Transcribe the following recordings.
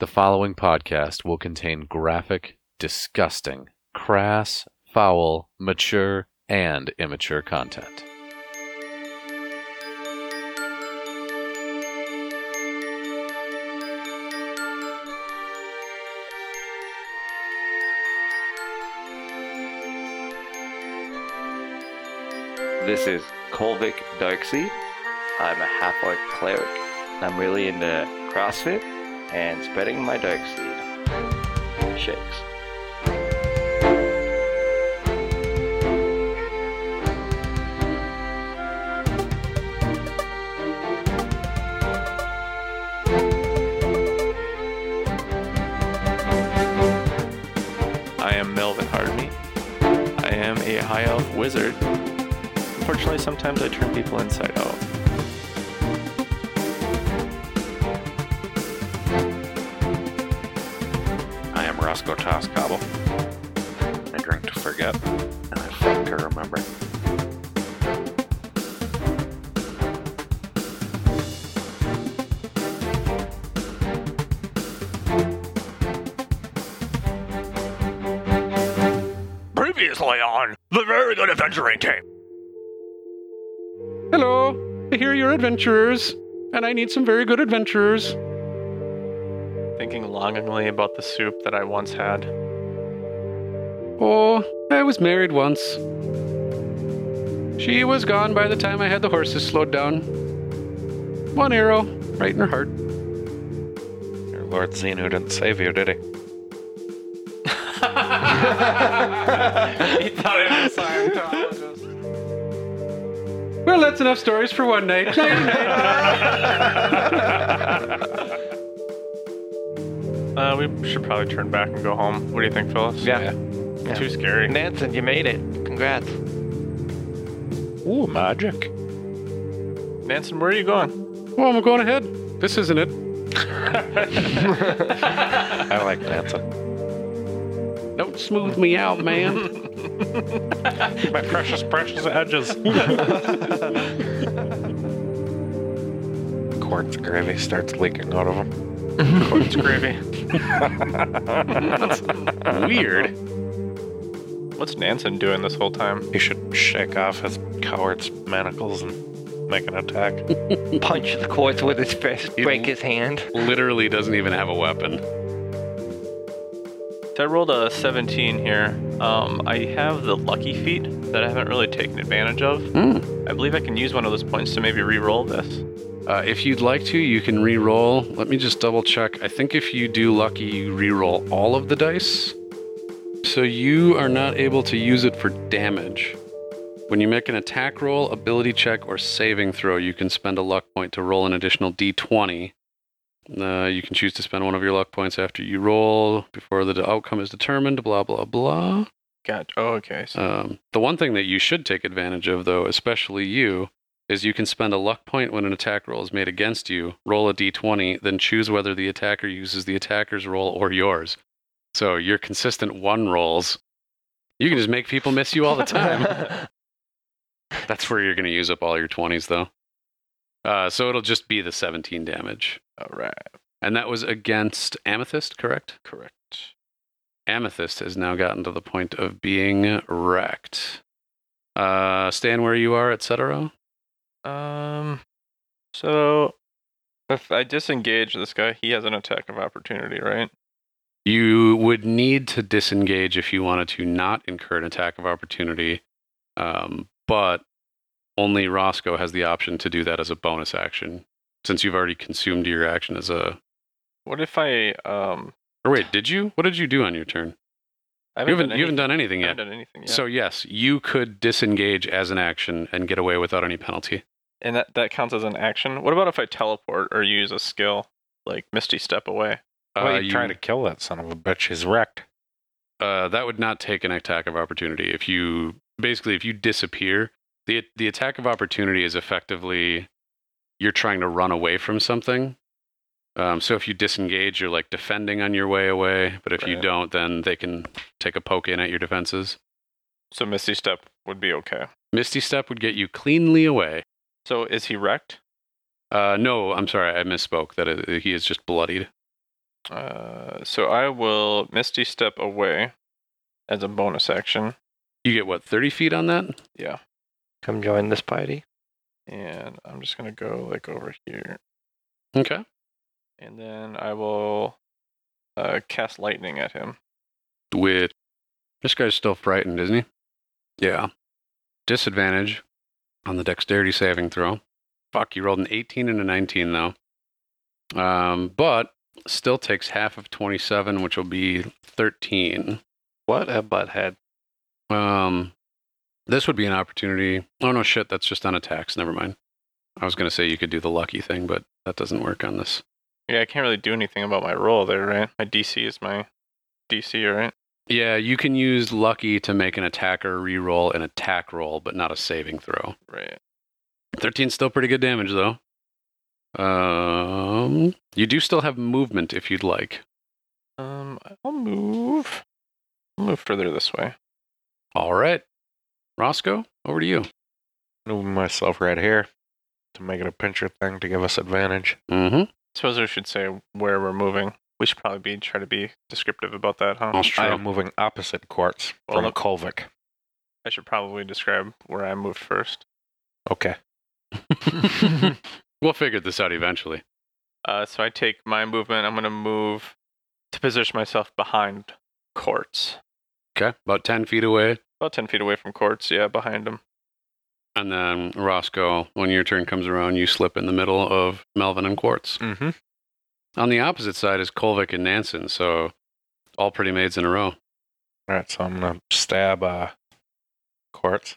The following podcast will contain graphic, disgusting, crass, foul, mature, and immature content. This is Kolvik Darkseed. I'm a half orc cleric. I'm really into CrossFit and spreading my dark seed. Shakes. I am Melvin Hardney. I am a high elf wizard. Unfortunately, sometimes I turn people inside out. Toscobble. I drink to forget, and I fuck to remember. Previously on the Very Good Adventuring Team. Hello, I hear you're adventurers, and I need some very good adventurers. Thinking longingly about the soup that I once had. Oh, I was married once. She was gone by the time I had the horses slowed down. One arrow, right in her heart. Your Lord Xenu didn't save you, did he? he thought it was Scientologist. Well, that's enough stories for one night. Nighty night. Uh, we should probably turn back and go home. What do you think, Phyllis? Yeah. Too scary. Nansen, you made it. Congrats. Ooh, magic. Nansen, where are you going? Oh, I'm going ahead. This isn't it. I like Nansen. Don't smooth me out, man. My precious, precious edges. Quartz gravy starts leaking out of them. Quartz gravy. That's weird. What's Nansen doing this whole time? He should shake off his coward's manacles and make an attack. Punch the quartz with his fist, You- break his hand. Literally doesn't even have a weapon. So I rolled a 17 here. Um, I have the lucky feat that I haven't really taken advantage of. Hmm. I believe I can use one of those points to maybe re-roll this. Uh, if you'd like to, you can re-roll. Let me just double check. I think if you do lucky, you re-roll all of the dice. So you are not able to use it for damage. When you make an attack roll, ability check, or saving throw, you can spend a luck point to roll an additional d20. Uh, you can choose to spend one of your luck points after you roll, before the outcome is determined, blah, blah, blah. Gotcha. Oh, okay. So Um, the one thing that you should take advantage of, though, especially you, is you can spend a luck point when an attack roll is made against you, roll a d20, then choose whether the attacker uses the attacker's roll or yours. So your consistent one rolls, you can just make people miss you all the time. That's where you're going to use up all your 20s, though. Uh, so it'll just be the 17 damage. all right. And that was against Amethyst, correct? Correct. Amethyst has now gotten to the point of being wrecked. Uh, stand where you are, etc. Um. So if I disengage this guy, he has an attack of opportunity, right? You would need to disengage if you wanted to not incur an attack of opportunity, um, but only Roscoe has the option to do that as a bonus action, since you've already consumed your action as a. What if I um? Or wait, did you? What did you do on your turn? I You haven't. You haven't done anything I yet. haven't done anything yet. So yes, you could disengage as an action and get away without any penalty. and that that counts as an action. What about if I teleport or use a skill like Misty Step away? Why Uh, are you trying to kill that son of a bitch? He's wrecked. uh, that would not take an attack of opportunity. If you basically if you disappear, the the attack of opportunity is effectively you're trying to run away from something. Um, so if you disengage, you're like defending on your way away. But if you don't, then they can take a poke in at your defenses. So Misty Step would be okay. Misty Step would get you cleanly away. So is he wrecked? Uh, no, I'm sorry, I misspoke. That he is just bloodied. Uh, so I will Misty Step away as a bonus action. You get what, 30 feet on that? Yeah. Come join this party. And I'm just going to go like over here. Okay. And then I will uh, cast lightning at him. With this guy's still frightened, isn't he? Yeah. Disadvantage on the dexterity saving throw. Fuck, you rolled an 18 and a 19 though. Um, but still takes half of 27, which will be 13. What a butthead. Um, this would be an opportunity. Oh no, shit, that's just on attacks. Never mind. I was gonna say you could do the lucky thing, but that doesn't work on this. Yeah, I can't really do anything about my roll there, right? My DC is my DC, right? Yeah, you can use lucky to make an attacker re-roll an attack roll, but not a saving throw. Right. 13 still pretty good damage though. Um, you do still have movement if you'd like. Um, I'll move. I'll move further this way. All right, Roscoe, over to you. Move myself right here to make it a pincher thing to give us advantage. Mm-hmm. Suppose I should say where we're moving. We should probably be try to be descriptive about that, huh? That's true. I true. am moving opposite quartz Well, from look- Kolvik. I should probably describe where I moved first. Okay. We'll figure this out eventually. Uh, so I take my movement. I'm going to move to position myself behind Quartz. Okay, about 10 feet away. About 10 feet away from Quartz, yeah, behind him. And then Roscoe, when your turn comes around, you slip in the middle of Melvin and Quartz. Mm-hmm. On the opposite side is Kolvik and Nansen, so all pretty maids in a row. All right, so I'm gonna stab uh, quartz.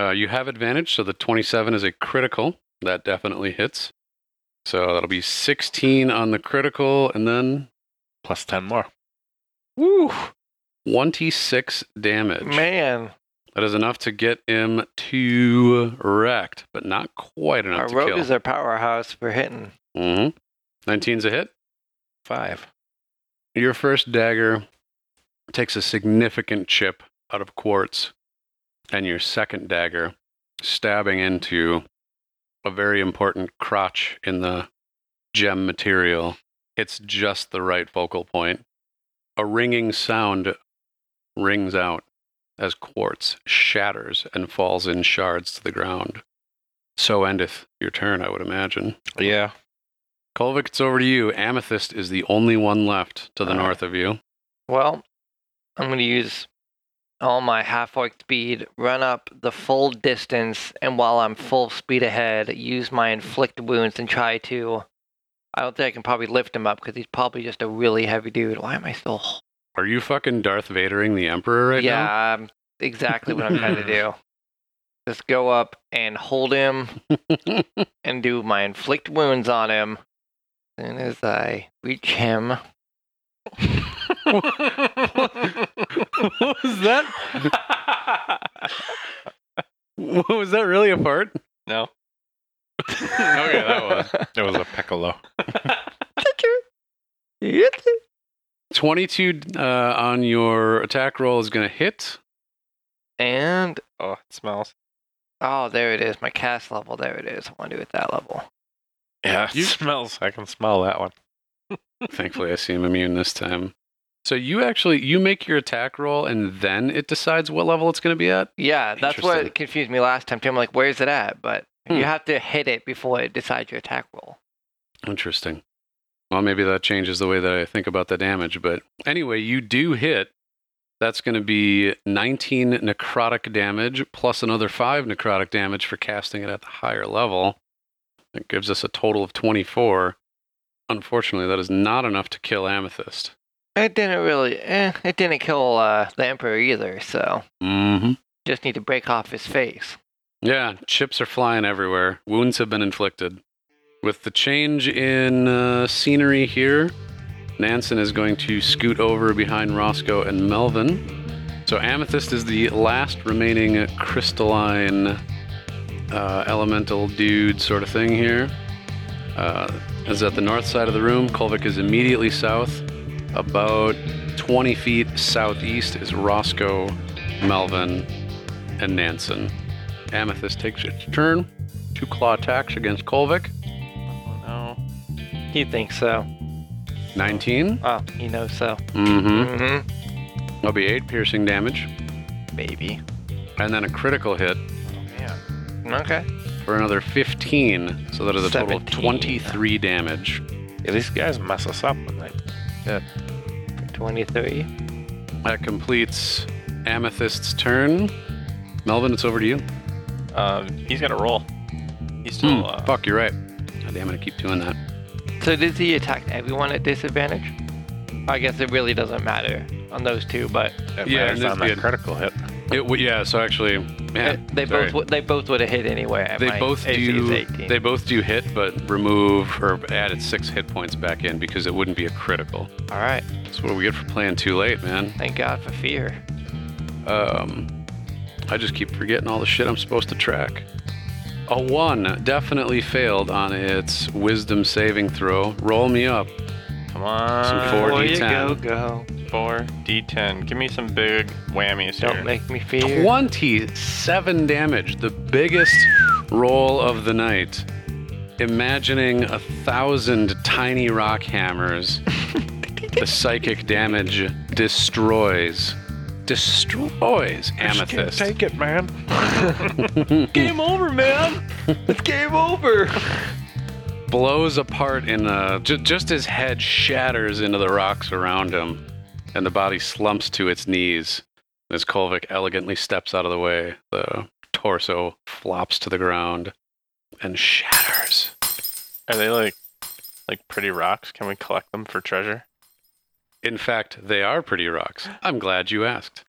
Uh, you have advantage, so the 27 is a critical. That definitely hits. So that'll be 16 on the critical, and then Plus ten more. woo, 26 damage. Man, That is enough to get him to wrecked, but not quite enough our to rogue kill. is our powerhouse for hitting. mm-hmm. 19's a hit. Five. Your first dagger takes a significant chip out of quartz, and your second dagger, stabbing into a very important crotch in the gem material, hits just the right focal point. A ringing sound rings out as quartz shatters and falls in shards to the ground. So endeth your turn, I would imagine. Yeah. Kolvik, it's over to you. Amethyst is the only one left to the All right. north of you. Well, I'm going to use all my half orc speed, run up the full distance, and while I'm full speed ahead, use my inflict wounds and try to. I don't think I can probably lift him up because he's probably just a really heavy dude. Why am I still? Are you fucking Darth Vadering the Emperor right now? yeah, um, exactly what I'm trying to do. Just go up and hold him and do my inflict wounds on him. As soon as I reach him, what was that? What was that really a fart? no. okay, that was. It was a piccolo. 22 uh, on your attack roll is going to hit. and Oh, it smells. oh, there it is. My cast level. There it is. I want to do it that level. Yeah, it You- smells. I can smell that one. Thankfully, I seem immune this time. So you actually you make your attack roll and then it decides what level it's going to be at. Yeah, that's what confused me last time too. I'm like, where's it at? But Hmm. you have to hit it before it decides your attack roll. Interesting. Well, maybe that changes the way that I think about the damage. But anyway, you do hit. That's going to be 19 necrotic damage plus another 5 necrotic damage for casting it at the higher level. It gives us a total of 24. Unfortunately, that is not enough to kill Amethyst. It didn't really. Eh, it didn't kill uh, the emperor either. So Mm-hmm. just need to break off his face. Yeah, chips are flying everywhere. Wounds have been inflicted. With the change in uh, scenery here, Nansen is going to scoot over behind Roscoe and Melvin. So Amethyst is the last remaining crystalline uh, elemental dude sort of thing here. Uh, is at the north side of the room. Kolvik is immediately south. About 20 feet southeast is Roscoe, Melvin, and Nansen. Amethyst takes its turn. Two claw attacks against Kolvik. Oh, no. He thinks so. 19. Oh, he knows so. Mm-hmm. Mm-hmm. That'll be eight piercing damage, Maybe. and then a critical hit Oh yeah. Okay. for another 15. So that is a total of 17. 23 damage. Yeah, these guys mess us up when they 23. That completes Amethyst's turn. Melvin, it's over to you. Um, he's got to roll. He's still. Hmm, uh, fuck, you're right. God damn it, I keep doing that. So does he attack everyone at disadvantage? I guess it really doesn't matter on those two, but it Yeah, matters and on this- that critical hit. It, w- yeah, so actually, man, they sorry. both would- they both would have hit anyway. they both do they both do hit, but remove or added six hit points back in because it wouldn't be a critical. All right. That's what do we get for playing too late, man. Thank God for fear. Um, I just keep forgetting all the shit I'm supposed to track. A one definitely failed on its wisdom saving throw. Roll me up. Come on. Some 4d10. go, go. Four D10. Give me some big whammies Don't here. make me fear. 27 damage, the biggest roll of the night. Imagining a thousand tiny rock hammers, the psychic damage destroys. Destroys Amethyst. Take it, man. Game over, man. it's game over. Blows apart in uh, j- just his head shatters into the rocks around him, and the body slumps to its knees. As Kolvik elegantly steps out of the way, the torso flops to the ground and shatters. Are they like like pretty rocks? Can we collect them for treasure? In fact, they are pretty rocks. I'm glad you asked.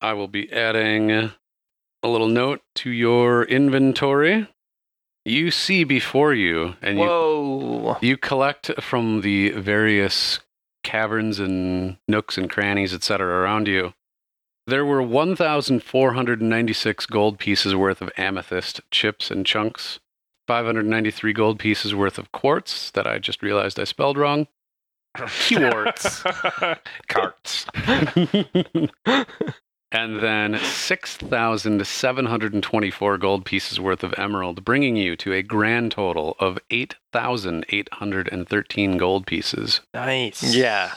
I will be adding a little note to your inventory. You see before you, and you You collect from the various caverns and nooks and crannies, etc., around you. There were 1,496 gold pieces worth of amethyst chips and chunks, 593 gold pieces worth of quartz that I just realized I spelled wrong. Quartz. Carts. And then 6,724 gold pieces worth of emerald, bringing you to a grand total of 8,813 gold pieces. nice. Yeah.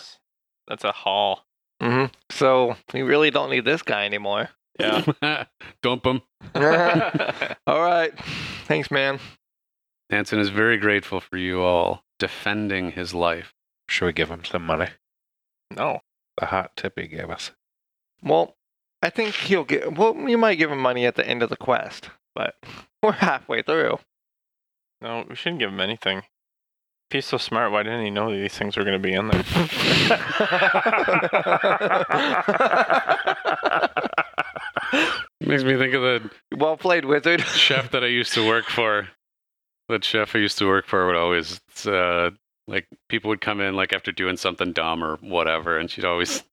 That's a haul. hmm So we really don't need this guy anymore. Yeah. Dump him. All right. Thanks, man. Nansen is very grateful for you all defending his life. Should we give him some money? no. The hot tip he gave us. Well, I think he'll get. Well, you might give him money at the end of the quest, but we're halfway through. No, we shouldn't give him anything. If he's so smart, why didn't he know these things were going to be in there? Makes me think of the well played, wizard. chef that I used to work for. The chef I used to work for would always, uh, like, people would come in, like, after doing something dumb or whatever, and she'd always,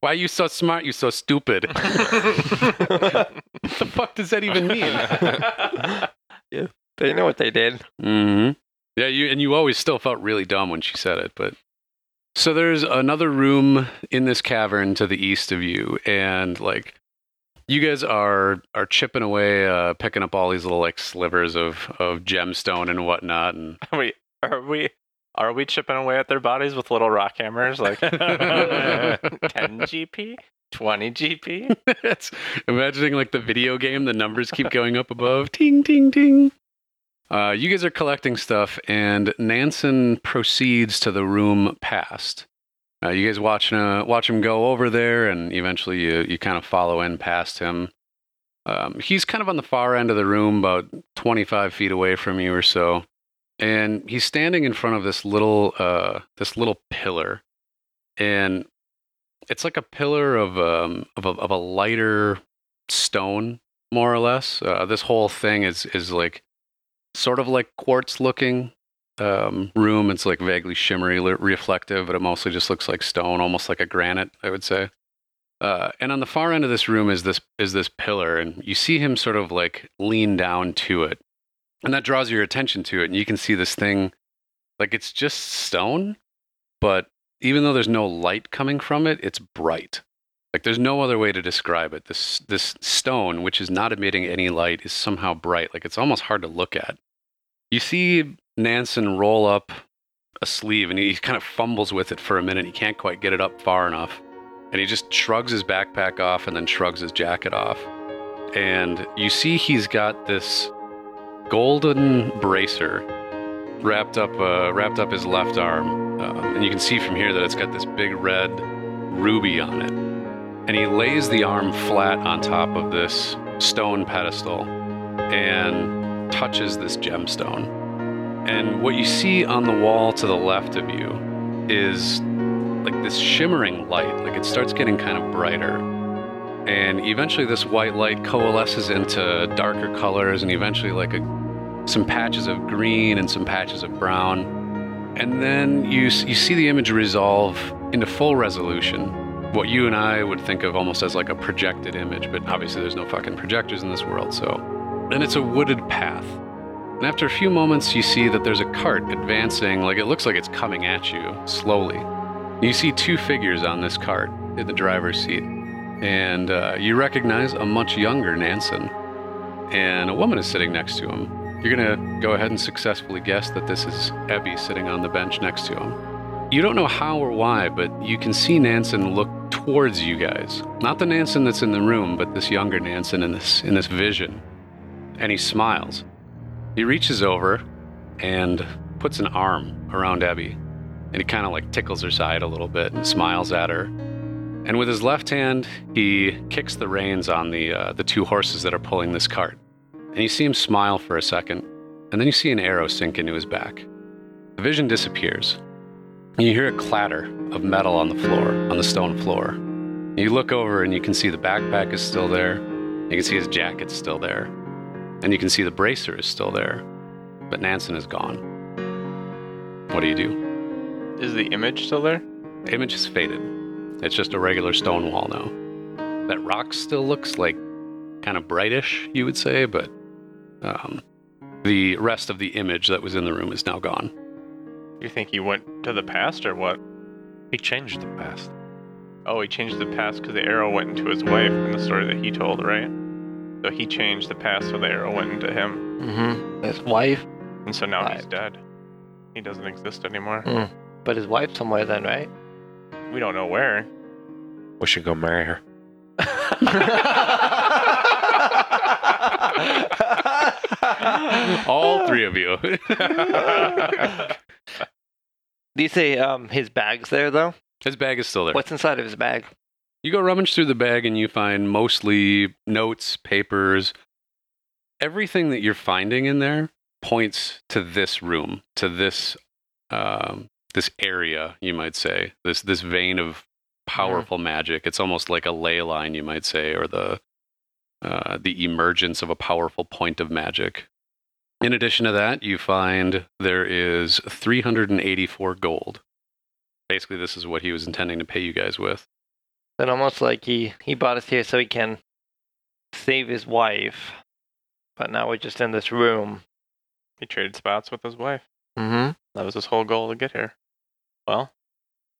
Why are you so smart? You so stupid. what the fuck does that even mean? Yeah, they know what they did. hmm Yeah, you and you always still felt really dumb when she said it, but so there's another room in this cavern to the east of you, and like you guys are are chipping away, uh, picking up all these little like slivers of of gemstone and whatnot, and Are we are we are we chipping away at their bodies with little rock hammers like 10 GP? 20 GP? it's imagining like the video game, the numbers keep going up above, ting ting ting. Uh, you guys are collecting stuff, and Nansen proceeds to the room past. Uh, you guys watch uh, watch him go over there, and eventually you you kind of follow in past him. Um, he's kind of on the far end of the room, about twenty five feet away from you or so, and he's standing in front of this little uh, this little pillar, and it's like a pillar of um of a, of a lighter stone, more or less. Uh, this whole thing is is like sort of like quartz looking um, room. It's like vaguely shimmery, reflective, but it mostly just looks like stone, almost like a granite, I would say. Uh, and on the far end of this room is this is this pillar, and you see him sort of like lean down to it, and that draws your attention to it. And you can see this thing, like it's just stone, but even though there's no light coming from it, it's bright. Like there's no other way to describe it. This this stone, which is not emitting any light, is somehow bright. Like it's almost hard to look at. You see Nansen roll up a sleeve and he kind of fumbles with it for a minute. He can't quite get it up far enough. And he just shrugs his backpack off and then shrugs his jacket off. And you see he's got this golden bracer wrapped up uh, wrapped up his left arm. Um, and you can see from here that it's got this big red ruby on it. And he lays the arm flat on top of this stone pedestal and touches this gemstone. And what you see on the wall to the left of you is like this shimmering light, like it starts getting kind of brighter. And eventually this white light coalesces into darker colors and eventually like a, some patches of green and some patches of brown. And then you, you see the image resolve into full resolution. What you and I would think of almost as like a projected image, but obviously there's no fucking projectors in this world, so. And it's a wooded path. And after a few moments, you see that there's a cart advancing, like it looks like it's coming at you slowly. You see two figures on this cart in the driver's seat, and uh, you recognize a much younger Nansen, and a woman is sitting next to him. You're gonna go ahead and successfully guess that this is Ebby sitting on the bench next to him. You don't know how or why, but you can see Nansen look towards you guys. Not the Nansen that's in the room, but this younger Nansen in this in this vision. And he smiles. He reaches over and puts an arm around Abby. And he kind of like tickles her side a little bit and smiles at her. And with his left hand, he kicks the reins on the uh, the two horses that are pulling this cart. And you see him smile for a second, and then you see an arrow sink into his back. The vision disappears. And you hear a clatter of metal on the floor, on the stone floor. You look over and you can see the backpack is still there. You can see his jacket's still there. And you can see the bracer is still there. But Nansen is gone. What do you do? Is the image still there? The image is faded. It's just a regular stone wall now. That rock still looks like kind of brightish, you would say, but um, the rest of the image that was in the room is now gone. You think he went to the past or what? He changed the past. Oh, he changed the past because the arrow went into his wife in the story that he told, right? So he changed the past so the arrow went into him. Mm-hmm. His wife, And so now he's dead. He doesn't exist anymore. Mm. but his wife somewhere then, right? We don't know where. We should go marry her. All three of you. Do you say um his bag's there though? his bag is still there. What's inside of his bag? You go rummage through the bag and you find mostly notes, papers. Everything that you're finding in there points to this room, to this um, this area, you might say. This this vein of powerful magic. It's almost like a ley line, you might say, or the uh, the emergence of a powerful point of magic. In addition to that, you find there is 384 gold. Basically, this is what he was intending to pay you guys with. Then almost like he he brought us here so he can save his wife, but now we're just in this room. He traded spots with his wife. Mm-hmm. That was his whole goal to get here. Well,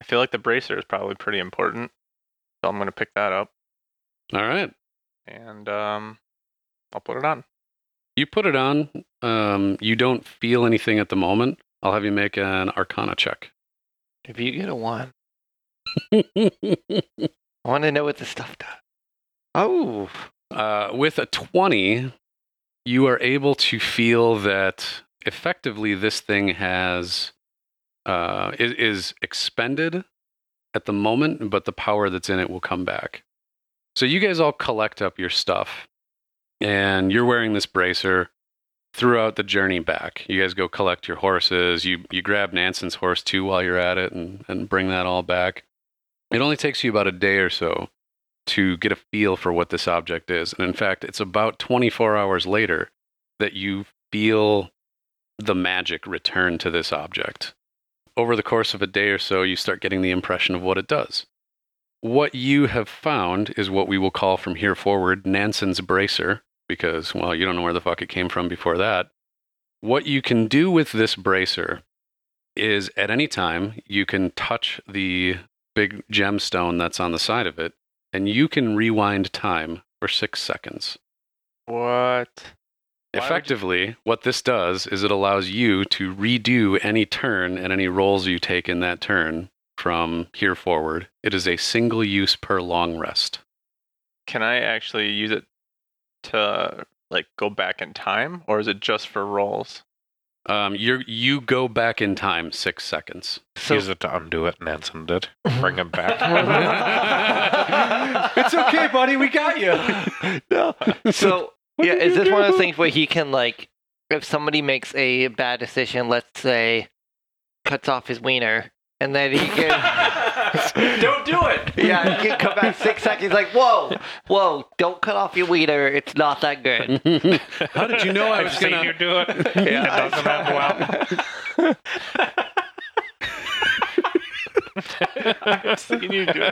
I feel like the bracer is probably pretty important. So I'm going to pick that up All right. and um, I'll put it on. You put it on. Um, you don't feel anything at the moment. I'll have you make an Arcana check. If you get a one, I want to know what this stuff does. Oh, uh, with a 20, you are able to feel that effectively this thing has uh, is, is expended at the moment, but the power that's in it will come back. So you guys all collect up your stuff, and you're wearing this bracer throughout the journey back. You guys go collect your horses. You you grab Nansen's horse too while you're at it, and and bring that all back. It only takes you about a day or so to get a feel for what this object is. And in fact, it's about 24 hours later that you feel the magic return to this object. Over the course of a day or so, you start getting the impression of what it does. What you have found is what we will call from here forward Nansen's bracer, because, well, you don't know where the fuck it came from before that. What you can do with this bracer is at any time you can touch the big gemstone that's on the side of it and you can rewind time for six seconds. What? Would you- Effectively, what this does is it allows you to redo any turn and any rolls you take in that turn from here forward. It is a single use per long rest. Can I actually use it to like go back in time, or is it just for rolls? Um, you you go back in time six seconds. So Use it to undo it, Nansen did. Bring him back. it's okay, buddy. We got you. no. So yeah, is this one of those things where he can like, if somebody makes a bad decision, let's say, cuts off his wiener, and then he can, Don't do it. yeah, he can come back six seconds, like, whoa, whoa, don't cut off your wiener, it's not that good. How did you know I was seen gonna? you do it. Yeah. It doesn't end well. I've seen you do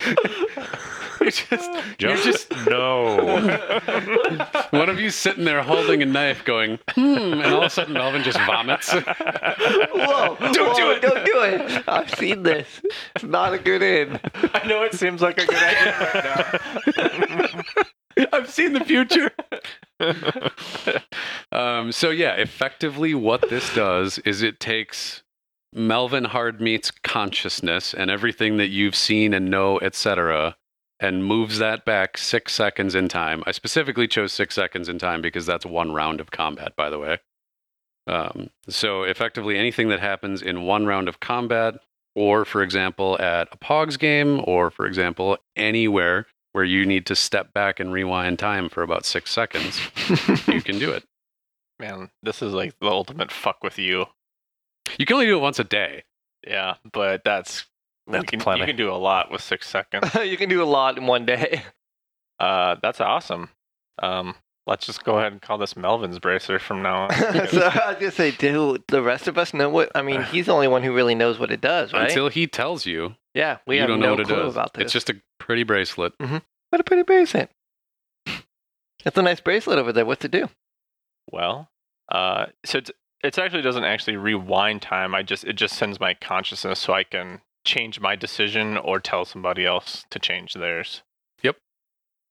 it. You're just, you're Just, just no. one of you sitting there holding a knife, going, hmm, and all of a sudden Melvin just vomits. Whoa, don't do it, don't do it. I've seen this. It's not a good end. I know it seems like a good idea right now. I've seen the future. um, so yeah, effectively, what this does is it takes Melvin Hardmeat's consciousness and everything that you've seen and know, etc., and moves that back six seconds in time. I specifically chose six seconds in time because that's one round of combat, by the way. Um, so effectively, anything that happens in one round of combat, or for example, at a Pogs game, or for example, anywhere where you need to step back and rewind time for about six seconds, you can do it. Man, this is like the ultimate fuck with you. You can only do it once a day. Yeah, but that's That's you can, plenty. You can do a lot with six seconds. you can do a lot in one day. Uh, that's awesome. Um, let's just go ahead and call this Melvin's bracer from now on. so I was gonna say, do the rest of us know what? I mean, he's the only one who really knows what it does, right? Until he tells you, yeah, we you have don't no know what it does. about this. It's just a pretty bracelet. what a pretty bracelet. It's a nice bracelet over there. What's it do? well, uh, so it's, it actually doesn't actually rewind time. I just it just sends my consciousness so I can change my decision or tell somebody else to change theirs. Yep.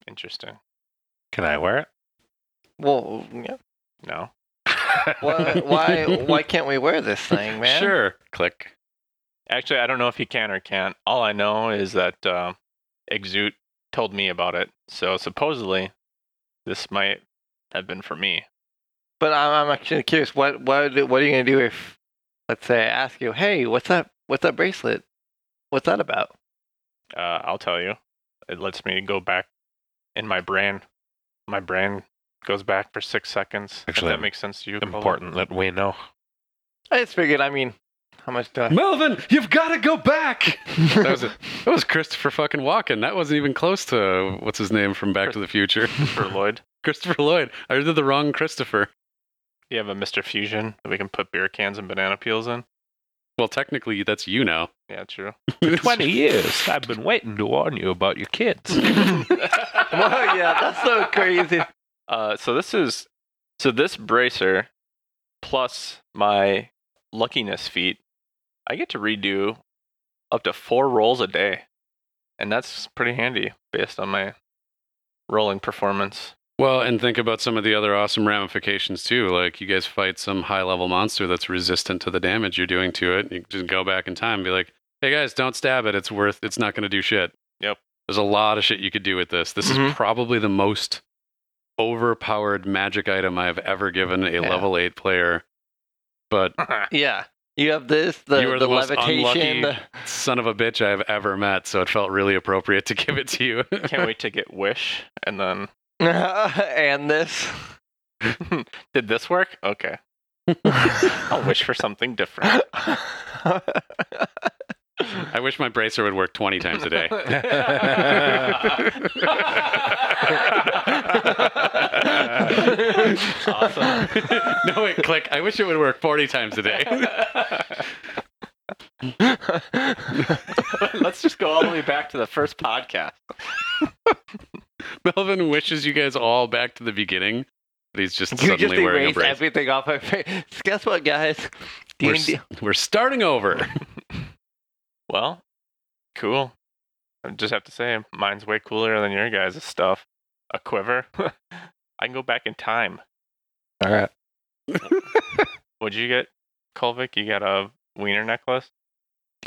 Interesting. Can I wear it? Well, yeah. No. Why, why, why can't we wear this thing, man? Sure. Click. Actually, I don't know if he can or can't. All I know is that uh, Exute told me about it. So supposedly, this might have been for me. But I'm, I'm actually curious. What, what, what are you gonna do if, let's say, I ask you, hey, what's that? What's that bracelet? What's that about? Uh, I'll tell you. It lets me go back in my brain. My brain goes back for six seconds. Actually, if that makes sense to you. Cole. Important that we know. I just figured. I mean, how much do I? Melvin, you've got to go back. that was it. That was Christopher fucking Walken. That wasn't even close to what's his name from Back to the Future. for Lloyd. Christopher Lloyd. I did the wrong Christopher. You have a Mr. Fusion that we can put beer cans and banana peels in. Well, technically, that's you now. Yeah, true. For 20 years, I've been waiting to warn you about your kids. well, yeah, that's so crazy. Uh, so this is so this bracer plus my luckiness feat, I get to redo up to four rolls a day, and that's pretty handy based on my rolling performance. Well, and think about some of the other awesome ramifications too. Like you guys fight some high level monster that's resistant to the damage you're doing to it. You can just go back in time and be like, hey guys, don't stab it. It's worth it's not gonna do shit. Yep. There's a lot of shit you could do with this. This Mhm. is probably the most overpowered magic item I've ever given a Yeah. level eight player. But Yeah, you have this, the, You are the, the most levitation. unlucky- son of a bitch I've ever met, so it felt really appropriate to give it to you. Can't wait to get wish, and then and this. did this work? Okay, I'll wish for something different. I wish my bracer would work 20 times a day. awesome. no, wait, click. I wish it would work 40 times a day. Let's just go all the way back to the first podcast. Melvin wishes you guys all back to the beginning. But he's just you suddenly just wearing a erased brace. everything off my face. Guess what, guys? We're, D&D. s- we're starting over. Well, cool. I just have to say, mine's way cooler than your guys' stuff. A quiver. I can go back in time. All right. What'd you get, Kolvik? You got a wiener necklace?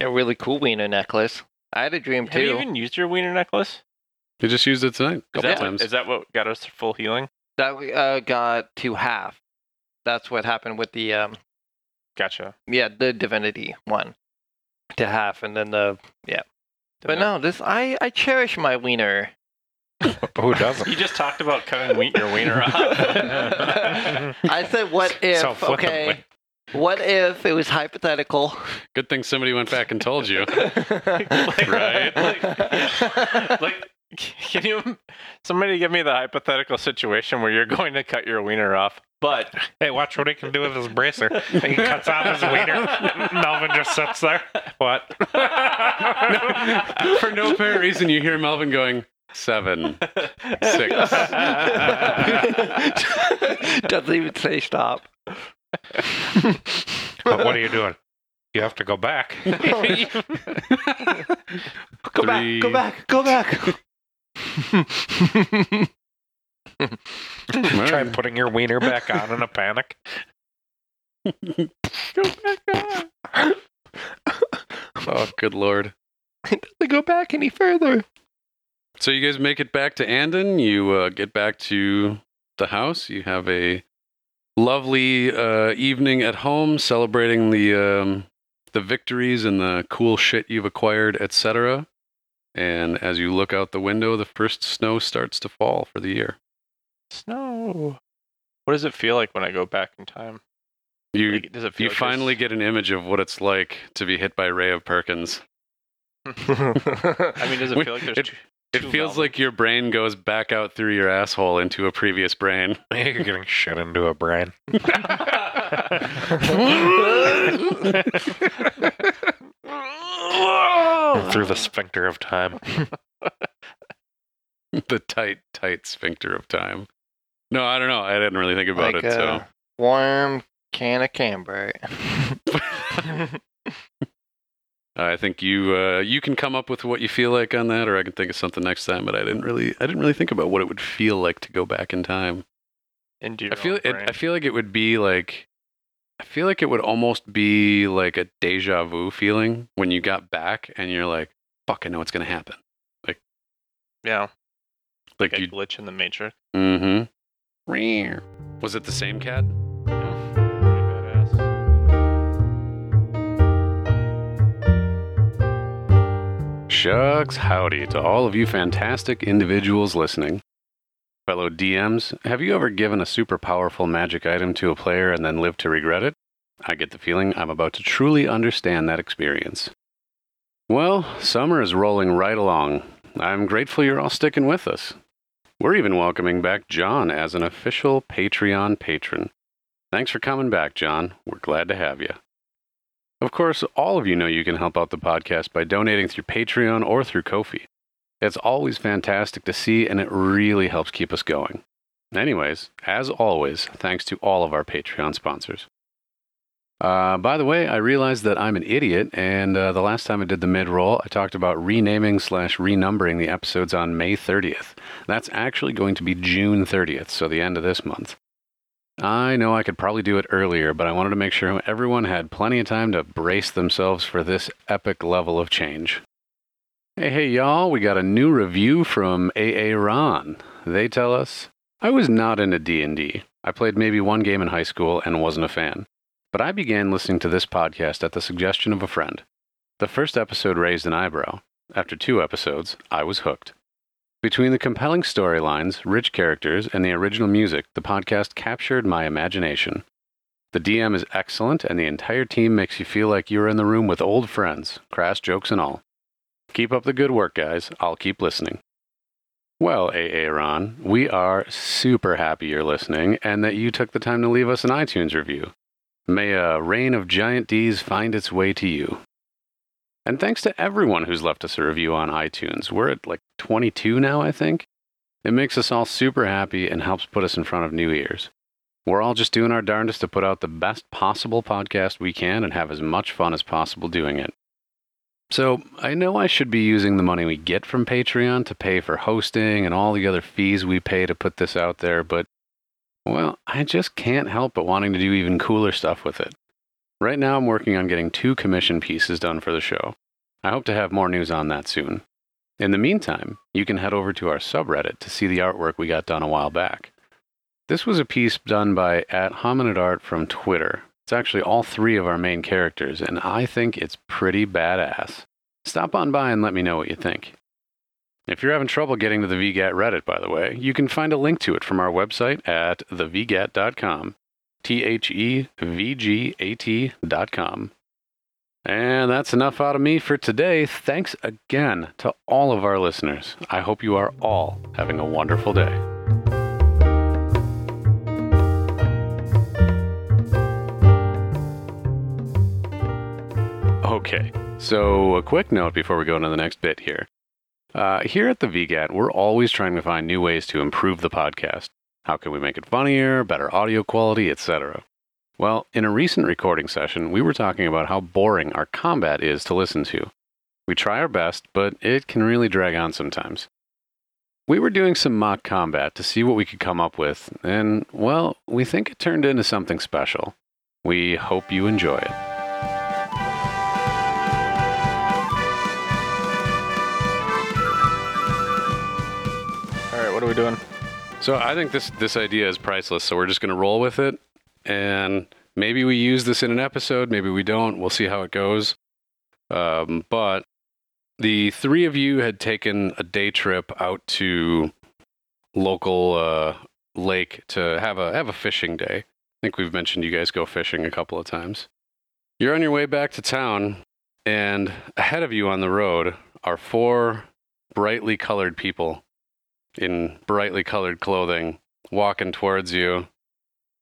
A really cool wiener necklace. I had a dream too. Have you even used your wiener necklace? You just used it tonight a Is that, times. is that what got us full healing? That we, uh, got to half. That's what happened with the um, Gotcha. yeah, the divinity one to half, and then the yeah. But no, this I I cherish my wiener. Who doesn't? You just talked about cutting wheat, your wiener off. I said, what if? So okay, what if it was hypothetical? Good thing somebody went back and told you. right? Like, like, can you, somebody give me the hypothetical situation where you're going to cut your wiener off, but Hey, watch what he can do with his bracer. He cuts off his wiener. Melvin just sits there. What? For no apparent reason, you hear Melvin going, seven, six. Doesn't even say stop. But what are you doing? You have to go back. Go Three. back, go back, go back. Try putting your wiener back on in a panic. go back on. Oh, good lord. It Doesn't go back any further. So you guys make it back to Andon. You uh, get back to the house. You have a lovely uh, evening at home, celebrating the um, the victories and the cool shit you've acquired, etc. And as you look out the window, the first snow starts to fall for the year. snow. What does it feel like when I go back in time? You Like, does it feel you like finally there's- get an image of what it's like to be hit by Ray of Perkins. I mean, does it feel like there's it- two, It two feels Melvins? like your brain goes back out through your asshole into a previous brain. You're getting shit into a brain. Through the sphincter of time. the tight, tight sphincter of time. No, I don't know. I didn't really think about like it. So warm can of camber. I think you uh, you can come up with what you feel like on that, or I can think of something next time. But I didn't really I didn't really think about what it would feel like to go back in time. into your I feel it. I feel like it would be like I feel like it would almost be like a deja vu feeling when you got back and you're like, "Fuck, I know what's gonna happen." Like, yeah, Like like a you, glitch in the matrix. mm-hmm. Was it the same cat? Yeah, pretty badass. Shucks, howdy to all of you fantastic individuals listening. Fellow DMs, have you ever given a super powerful magic item to a player and then lived to regret it? I get the feeling I'm about to truly understand that experience. Well, summer is rolling right along. I'm grateful you're all sticking with us. We're even welcoming back John as an official Patreon patron. Thanks for coming back, John. We're glad to have you. Of course, all of you know you can help out the podcast by donating through Patreon or through Ko-fi. It's always fantastic to see, and it really helps keep us going. Anyways, as always, thanks to all of our Patreon sponsors. Uh, by the way, I realized that I'm an idiot, and uh, the last time I did the mid roll, I talked about renaming slash renumbering the episodes on May 30th. That's actually going to be June 30th, so the end of this month. I know I could probably do it earlier, but I wanted to make sure everyone had plenty of time to brace themselves for this epic level of change. Hey, hey, y'all, we got a new review from AA Ron. They tell us, I was not into D&D. I played maybe one game in high school and wasn't a fan. But I began listening to this podcast at the suggestion of a friend. The first episode raised an eyebrow. After two episodes, I was hooked. Between the compelling storylines, rich characters, and the original music, the podcast captured my imagination. The DM is excellent, and the entire team makes you feel like you're in the room with old friends, crass jokes and all. Keep up the good work, guys. I'll keep listening. Well, AA Ron, we are super happy you're listening and that you took the time to leave us an iTunes review. May a rain of giant D's find its way to you. And thanks to everyone who's left us a review on iTunes. We're at like 22 now, I think. It makes us all super happy and helps put us in front of new ears. We're all just doing our darndest to put out the best possible podcast we can and have as much fun as possible doing it. So, I know I should be using the money we get from Patreon to pay for hosting and all the other fees we pay to put this out there, but Well, I just can't help but wanting to do even cooler stuff with it. Right now, I'm working on getting two commission pieces done for the show. I hope to have more news on that soon. In the meantime, you can head over to our subreddit to see the artwork we got done a while back. This was a piece done by at Hominid Art from Twitter. It's actually all three of our main characters, and I think it's pretty badass. Stop on by and let me know what you think. If you're having trouble getting to the VGAT Reddit, by the way, you can find a link to it from our website at thevgat.com. T H E V G A T.com. And that's enough out of me for today. Thanks again to all of our listeners. I hope you are all having a wonderful day. Okay, so a quick note before we go into the next bit here. Uh, here at the VGAT, we're always trying to find new ways to improve the podcast. How can we make it funnier, better audio quality, etc.? Well, in a recent recording session, we were talking about how boring our combat is to listen to. We try our best, but it can really drag on sometimes. We were doing some mock combat to see what we could come up with, and, well, we think it turned into something special. We hope you enjoy it. We doing? So I think this this idea is priceless. So we're just going to roll with it, and maybe we use this in an episode. Maybe we don't. We'll see how it goes. Um, but the three of you had taken a day trip out to local uh, lake to have a have a fishing day. I think we've mentioned you guys go fishing a couple of times. You're on your way back to town, and ahead of you on the road are four brightly colored people in brightly colored clothing walking towards you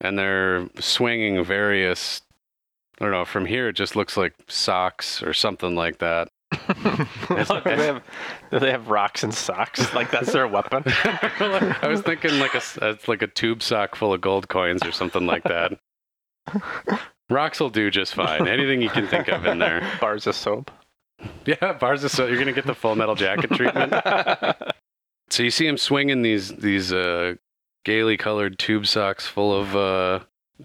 and they're swinging various i don't know from here it just looks like socks or something like that. Do, they have, do they have rocks and socks? Like that's their weapon? i was thinking like a s- it's like a tube sock full of gold coins or something like that. Rocks will do just fine. Anything you can think of in there. Bars of soap. yeah bars of soap. You're gonna get the full metal jacket treatment So you see him swinging these these uh, gaily colored tube socks full of uh,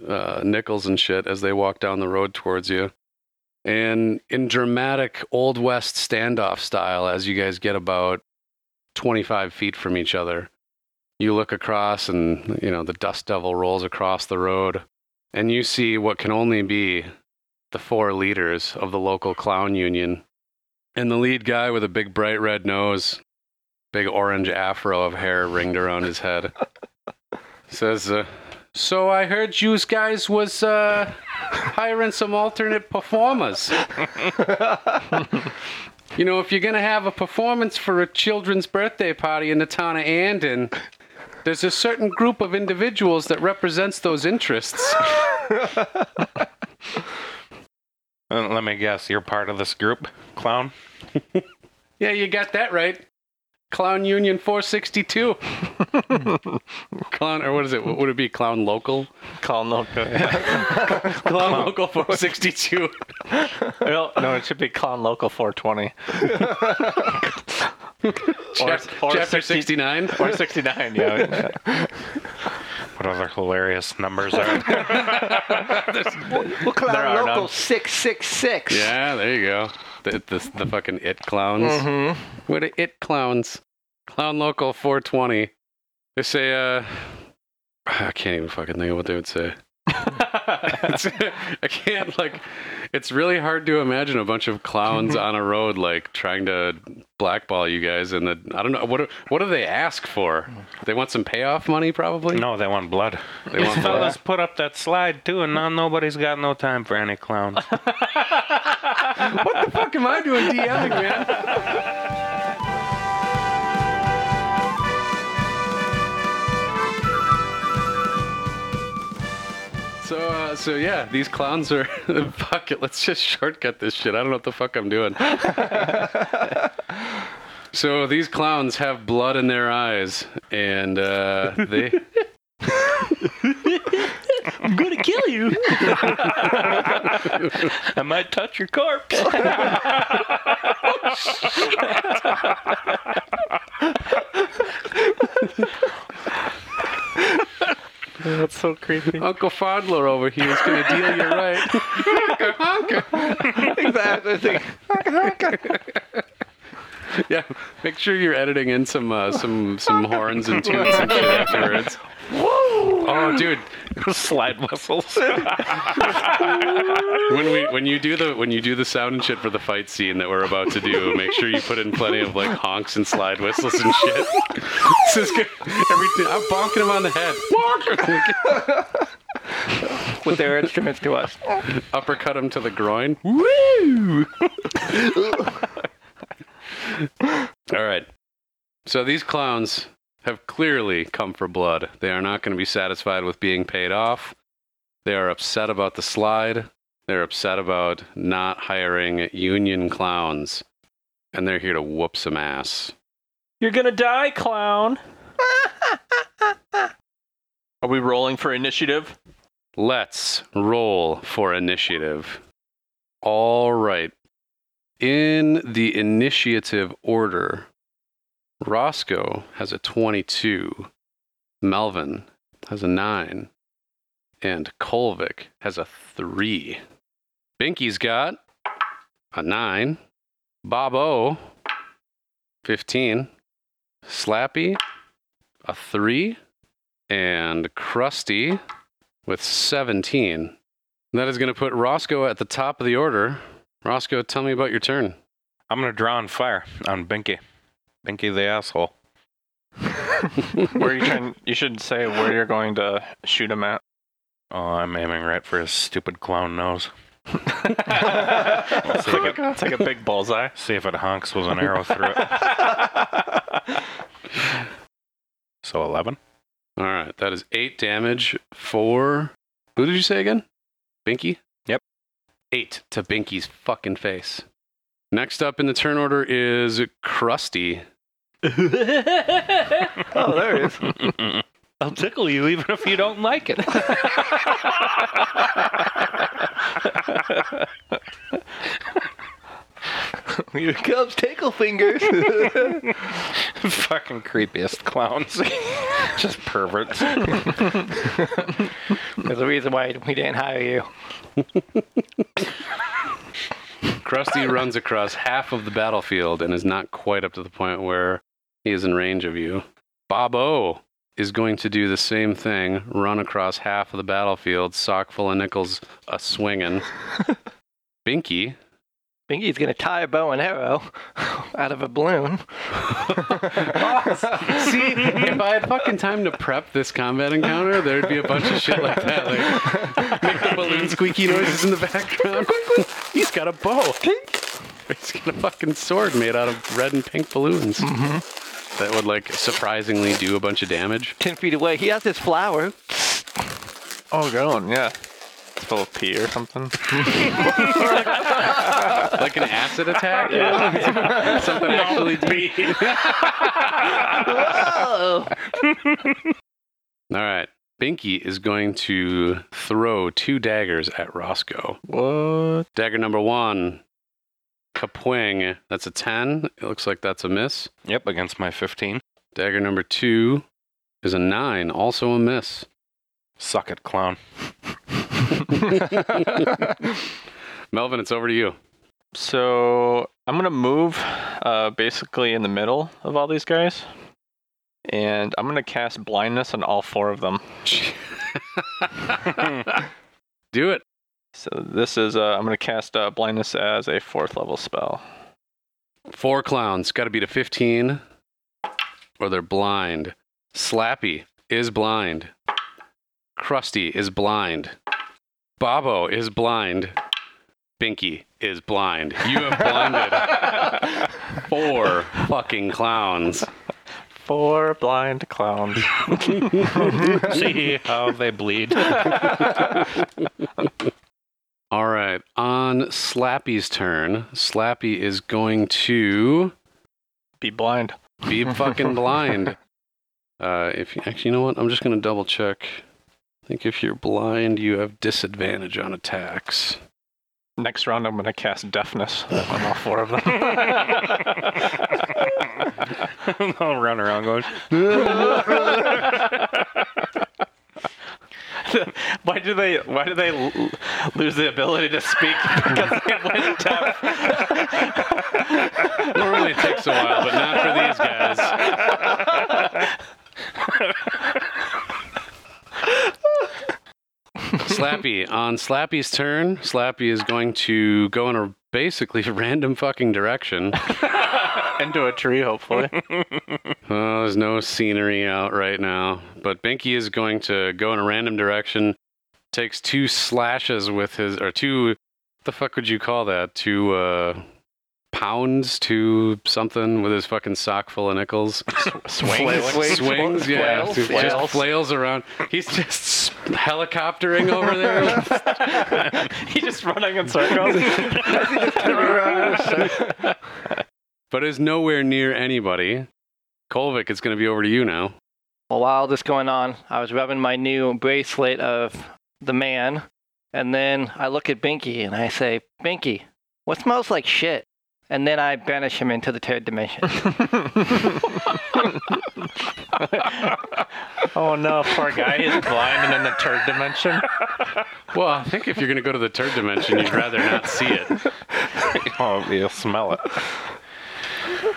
uh, nickels and shit as they walk down the road towards you. And in dramatic old west standoff style, as you guys get about 25 feet from each other, you look across, and you know the dust devil rolls across the road, and you see what can only be the four leaders of the local clown union. And the lead guy with a big bright red nose big orange afro of hair ringed around his head. Says, uh, "So I heard you guys was uh, hiring some alternate performers. you know, if you're gonna have a performance for a children's birthday party in the town of Andon." There's a certain group of individuals that represents those interests. Let me guess, you're part of this group, clown? Yeah, you got that right. Clown Union 462. Clown, or what is it? What would it be? Clown Local? Call no. Clown Local 462. no, no, it should be Clown Local 420 Chap- or chapter 60 69. or 69. Yeah. What other hilarious numbers are We'll clown There are local none. 666. Yeah, there you go. The, the, the fucking it clowns. Mm-hmm. What are it clowns? Clown Local 420. They say, uh, I can't even fucking think of what they would say. It's- I can't like. It's really hard to imagine a bunch of clowns on a road like trying to blackball you guys. And the I don't know what do- what do they ask for? They want some payoff money, probably. No, they want blood. They want blood. Fellas, put up that slide too, and now nobody's got no time for any clowns. What the fuck am I doing DMing, man? So, uh, so yeah, these clowns are fuck it. Let's just shortcut this shit. I don't know what the fuck I'm doing. so these clowns have blood in their eyes, and uh, they I'm gonna kill you. I might touch your corpse. That's so creepy. Uncle Fodler over here is going to deal you right. Honka, honka. exactly. Yeah, make sure you're editing in some uh, some some horns and toots and shit afterwards. Whoa! Oh, dude, Slide whistles. when we when you do the when you do the sound and shit for the fight scene that we're about to do, make sure you put in plenty of like honks and slide whistles and shit. this is good. Every I'm bonking him on the head. With their instruments to us. Uppercut him to the groin. Woo! All right. So these clowns have clearly come for blood. They are not going to be satisfied with being paid off. They are upset about the slide. They're upset about not hiring union clowns. And they're here to whoop some ass. You're gonna die, clown. Are we rolling for initiative? Let's roll for initiative. All right. In the initiative order, Roscoe has a 22, Melvin has a 9, and Kolvik has a 3. Binky's got a 9, Bobo, 15, Slappy, a 3, and Krusty with 17. That is going to put Roscoe at the top of the order. Roscoe, tell me about your turn. I'm gonna draw on fire on Binky. Binky the asshole. Where you trying? You should say where you're going to shoot him at. Oh, I'm aiming right for his stupid clown nose. it's, like a, it's like a big bullseye. See if it honks with an arrow through it. So 11. All right, that is eight damage for. Who did you say again? Binky? Yep. Eight to Binky's fucking face. Next up in the turn order is Krusty. Oh, there it is. I'll tickle you even if you don't like it. Here comes Tickle Fingers. Fucking creepiest clowns. Just perverts. There's a reason why we didn't hire you. Krusty runs across half of the battlefield and is not quite up to the point where he is in range of you. Bobo is going to do the same thing, run across half of the battlefield, sock full of nickels a swinging. Binky Binky's gonna tie a bow and arrow out of a balloon. See, if I had fucking time to prep this combat encounter, there'd be a bunch of shit like that. Like, make the balloon squeaky noises in the background. He's got a bow. He's got a fucking sword made out of red and pink balloons. Mm-hmm. That would, like, surprisingly do a bunch of damage. Ten feet away, he has his flower. Oh, going, yeah. It's full of pee or something. Like an acid attack. Something actually deep. Whoa! All right. Binky is going to throw two daggers at Roscoe. What? Dagger number one, kapwing. That's a 10. It looks like that's a miss. Yep, against my 15. Dagger number two is a 9, also a miss. Suck it, clown. Melvin, it's over to you. So I'm gonna move uh, basically in the middle of all these guys, and I'm gonna cast blindness on all four of them. Do it. So this is uh, I'm gonna cast uh, blindness as a fourth level spell. Four clowns. Got to beat a 15, or they're blind. Slappy is blind. Krusty is blind. Bobo is blind. Binky is blind. You have blinded four fucking clowns. Four blind clowns. See how they bleed. All right. On Slappy's turn, Slappy is going to Be blind. be fucking blind. Uh, if you, actually, you know what? I'm just gonna double check. I think if you're blind, you have disadvantage on attacks. Next round, I'm gonna cast deafness on all four of them. I'll run around going, why do they? Why do they l- lose the ability to speak? Because they went deaf. Normally it takes a while, but not for these guys. Slappy. On Slappy's turn, Slappy is going to go in a basically random fucking direction. Into a tree, hopefully. Oh, there's no scenery out right now. But Binky is going to go in a random direction, takes two slashes with his, or two, what the fuck would you call that? Two, uh, pounds to something with his fucking sock full of nickels. Swings. Swings, yeah. Flails, just flails. flails around. He's just helicoptering over there. He's just running in circles. but is nowhere near anybody. Kolvik, it's going to be over to you now. Well, while this going on, I was rubbing my new bracelet of the man, and then I look at Binky and I say, Binky, what smells like shit? And then I banish him into the third dimension. oh no, poor guy. He's blind and in the third dimension. Well, I think if you're going to go to the third dimension, you'd rather not see it. Oh, you'll smell it.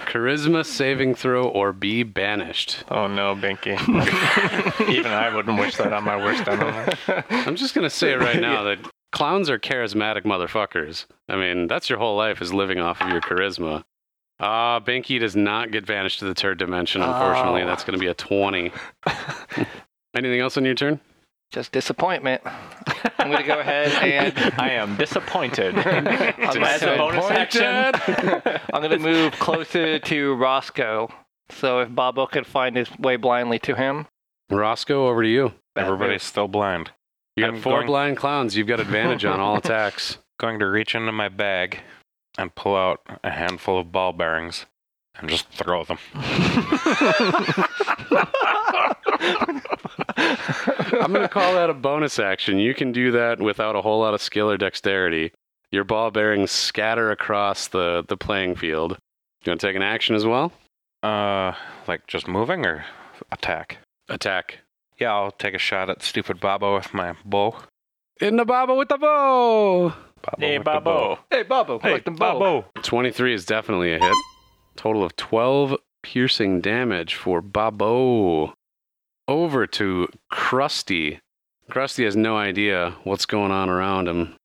Charisma saving throw or be banished. Oh no, Binky. Even I wouldn't wish that on my worst enemy. I'm just going to say right now that clowns are charismatic motherfuckers. I mean, that's your whole life is living off of your charisma. Ah, Binky does not get banished to the third dimension, unfortunately. Oh. That's going to be a 20. Anything else on your turn? Just disappointment. I'm going to go ahead and I am disappointed. I'm As a bonus action. I'm going to move closer to Roscoe. So if Bobo could find his way blindly to him. Roscoe, over to you. Everybody's still blind. You got I'm four going- blind clowns. You've got advantage on all attacks. Going to reach into my bag and pull out a handful of ball bearings and just throw them. I'm going to call that a bonus action. You can do that without a whole lot of skill or dexterity. Your ball bearings scatter across the, the playing field. You want to take an action as well? Uh, like just moving or attack? Attack. Yeah, I'll take a shot at stupid Babo with my bow. In the baba with the bow. Babo Hey, with the bow. Babo. Hey, Bobo, Hey, collect them both. Babo. 23 is definitely a hit. Total of 12 piercing damage for Babo. Over to Krusty. Krusty has no idea what's going on around him.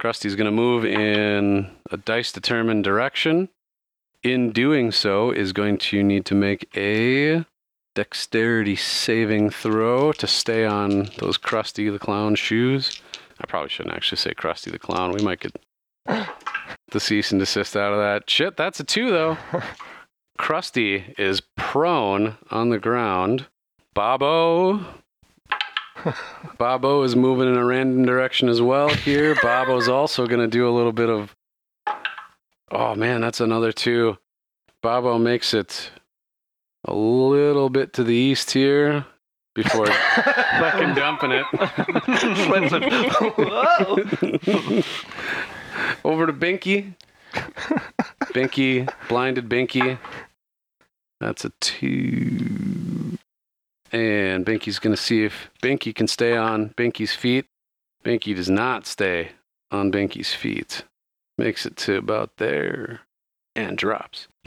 Krusty's going to move in a dice determined direction. In doing so, is going to need to make a dexterity saving throw to stay on those Krusty the Clown shoes. I probably shouldn't actually say Krusty the Clown. We might get the cease and desist out of that. Shit, that's a two though. Krusty is prone on the ground. Bobo. Bobo is moving in a random direction as well here. Bobo's also going to do a little bit of. Oh man, that's another two. Bobo makes it a little bit to the east here before fucking dumping it. Over to Binky. Binky, blinded Binky. That's a two. And Binky's going to see if Binky can stay on Binky's feet. Binky does not stay on Binky's feet. Makes it to about there and drops.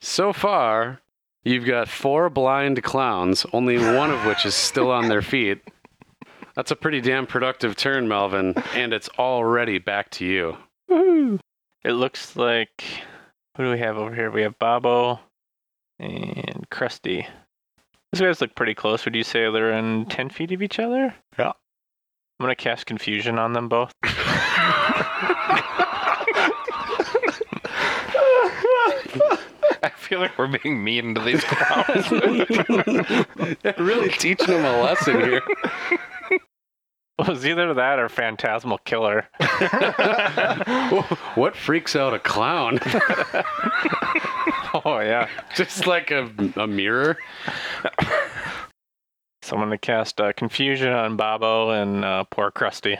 So far, you've got four blind clowns, only one of which is still on their feet. That's a pretty damn productive turn, Melvin, and it's already back to you. It looks like. Who do we have over here? We have Babo and Krusty. These guys look pretty close. Would you say they're in 10 feet of each other? Yeah. I'm going to cast confusion on them both. feel like we're being mean to these clowns. really teaching them a lesson here. It was either that or Phantasmal Killer. what freaks out a clown? Oh, yeah. Just like a, a mirror? So I'm going to cast uh, confusion on Bobo and uh, poor Krusty.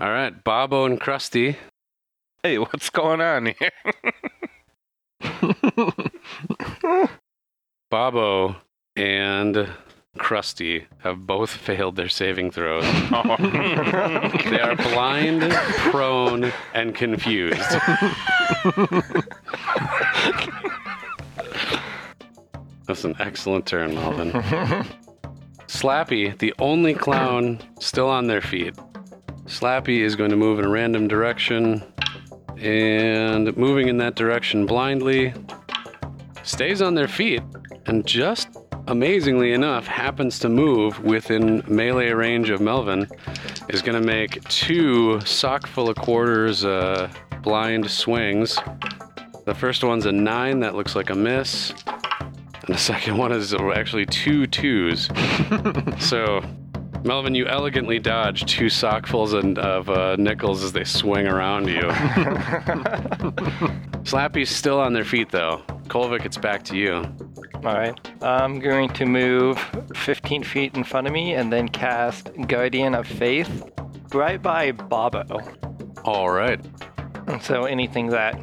All right, Bobo and Krusty. hey, what's going on here? Bobo and Krusty have both failed their saving throws. they are blind, prone, and confused. That's an excellent turn, Melvin. Slappy, the only clown still on their feet. Slappy is going to move in a random direction and moving in that direction blindly stays on their feet and just amazingly enough happens to move within melee range of Melvin is going to make two sock full of quarters uh, blind swings. The first one's a nine that looks like a miss. And the second one is actually two twos. so, Melvin, you elegantly dodge two sockfuls and- of uh, nickels as they swing around you. Slappy's still on their feet, though. Kolvik, it's back to you. All right. I'm going to move 15 feet in front of me and then cast Guardian of Faith right by Bobo. All right. And so anything that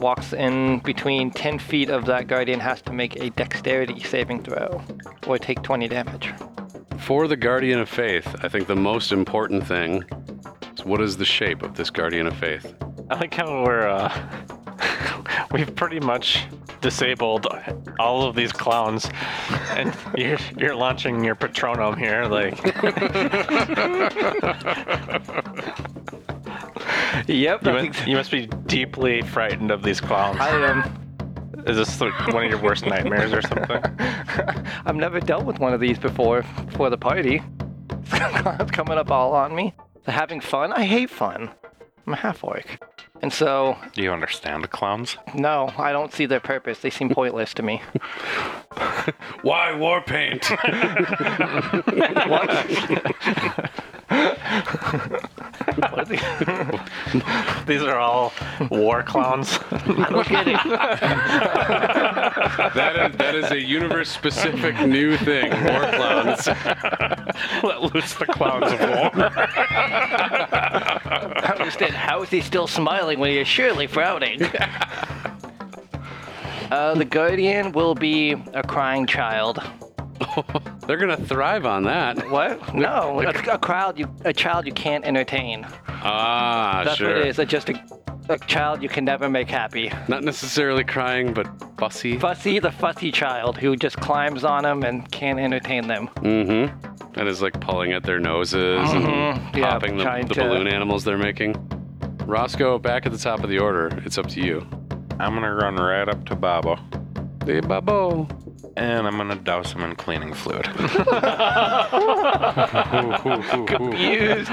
walks in between 10 feet of that Guardian has to make a dexterity saving throw or take 20 damage. For the Guardian of Faith, I think the most important thing is what is the shape of this Guardian of Faith? I like how we're uh, we've pretty much disabled all of these clowns, and you're you're launching your Patronum here, like Yep. you must, you must be deeply frightened of these clowns. I am. Is this like one of your worst nightmares or something? I've never dealt with one of these before for the party. It's coming up all on me. So having fun? I hate fun. I'm a half orc. And so, Do you understand the clowns? no, I don't see their purpose. They seem pointless to me. Why war paint? What are they- These are all war clowns. I don't get it. that, is, that is a universe specific new thing. War clowns. Let loose the clowns of war. I don't understand. How is he still smiling when he is surely frowning? Uh, the guardian will be a crying child. They're going to thrive on that. What? No, a, a crowd you, a child you can't entertain. Ah, That's sure. what it is. It's just a, a child you can never make happy. Not necessarily crying, but fussy. Fussy, the fussy child who just climbs on them and can't entertain them. Mm-hmm. That is like pulling at their noses and Mhm. Yeah, popping the, trying the to- balloon animals they're making. Roscoe, back at the top of the order. It's up to you. I'm gonna run right up to Babo, Hey, Babo. And I'm gonna douse him in cleaning fluid. Confused,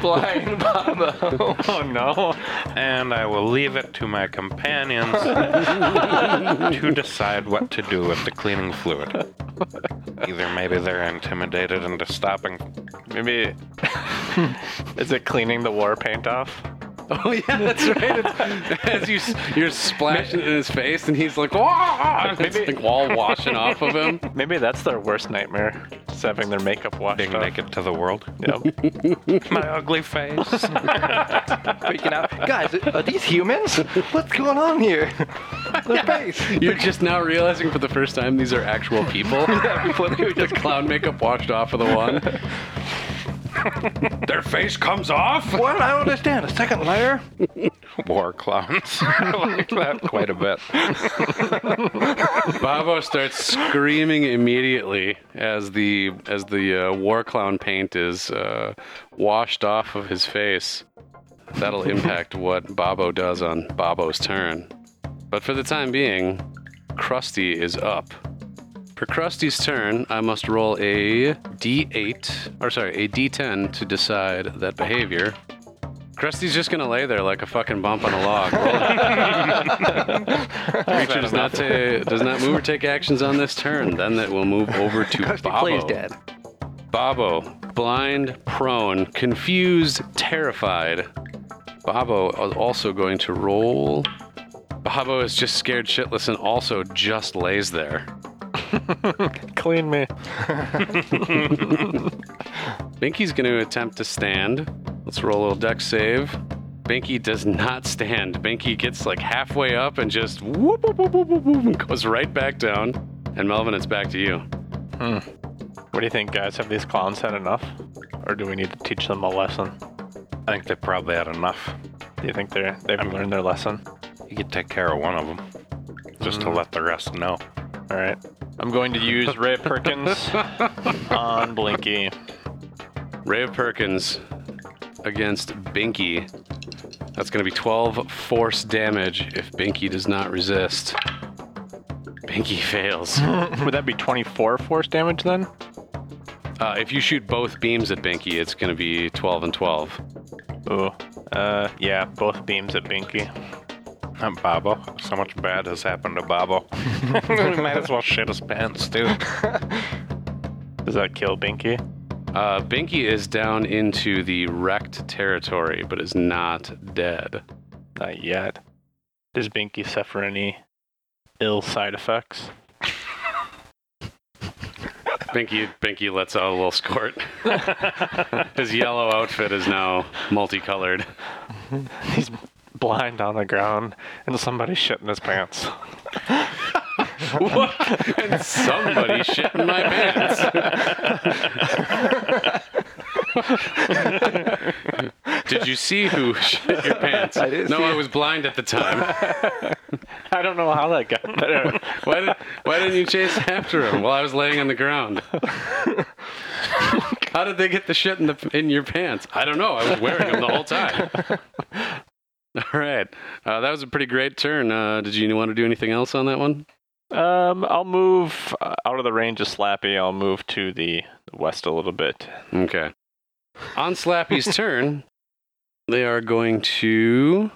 blind Babo. Oh no. and I will leave it to my companions to decide what to do with the cleaning fluid. Either maybe they're intimidated into stopping. Maybe. Is it cleaning the war paint off? Oh yeah, that's right. It's, as you you're splashing in his face, and he's like, "Wah!" It's like all washing off of him. Maybe that's their worst nightmare. Just having their makeup washed Being off. naked to the world. Yep. My ugly face. Freaking out. Guys, are these humans? What's going on here? Their face. You're just now realizing for the first time these are actual people. Yeah, before they were the just clown makeup washed off of the one. Their face comes off. What? I don't understand. A second layer? War clowns. I like that quite a bit. Babo starts screaming immediately as the as the uh, war clown paint is uh, washed off of his face. That'll impact what Babo does on Babo's turn. But for the time being, Krusty is up. For Krusty's turn, I must roll a d8, or sorry, a d10 to decide that behavior. Krusty's just gonna lay there like a fucking bump on a log. Creature does not, ta- does not move or take actions on this turn. Then that will move over to Krusty Babo. plays dead. Babo, blind, prone, confused, terrified. Babo is also going to roll. Babo is just scared shitless and also just lays there. Clean me. Binky's going to attempt to stand. Let's roll a little dex save. Binky does not stand. Binky gets like halfway up and just whoop, whoop, whoop, whoop, whoop, whoop, and goes right back down. And Melvin, it's back to you. Hmm. What do you think, guys? Have these clowns had enough? Or do we need to teach them a lesson? I think they probably had enough. Do you think they're, they've learned their lesson? You could take care of one of them, just to Mm. let the rest know. All right. I'm going to use Ray Perkins on Blinky. Ray of Perkins against Binky. That's going to be 12 force damage if Binky does not resist. Binky fails. Would that be 24 force damage then? Uh, if you shoot both beams at Binky, it's going to be 12 and 12. Ooh. Uh, yeah, both beams at Binky. Not Babo. So much bad has happened to Babo. we might as well shit his pants, too. Does that kill Binky? Uh, Binky is down into the wrecked territory, but is not dead. Not yet. Does Binky suffer any ill side effects? Binky, Binky lets out a little squirt. His yellow outfit is now multicolored. He's blind on the ground and somebody's shitting his pants. what? And somebody shit in my pants. Did you see who shit your pants? I didn't no, see I was blind at the time. I don't know how that got there. Why, did, why didn't you chase after him while I was laying on the ground? How did they get the shit in the in your pants? I don't know. I was wearing them the whole time. All right, uh, that was a pretty great turn. Uh, did you want to do anything else on that one? Um, I'll move uh, out of the range of Slappy. I'll move to the west a little bit. Okay. On Slappy's turn, they are going to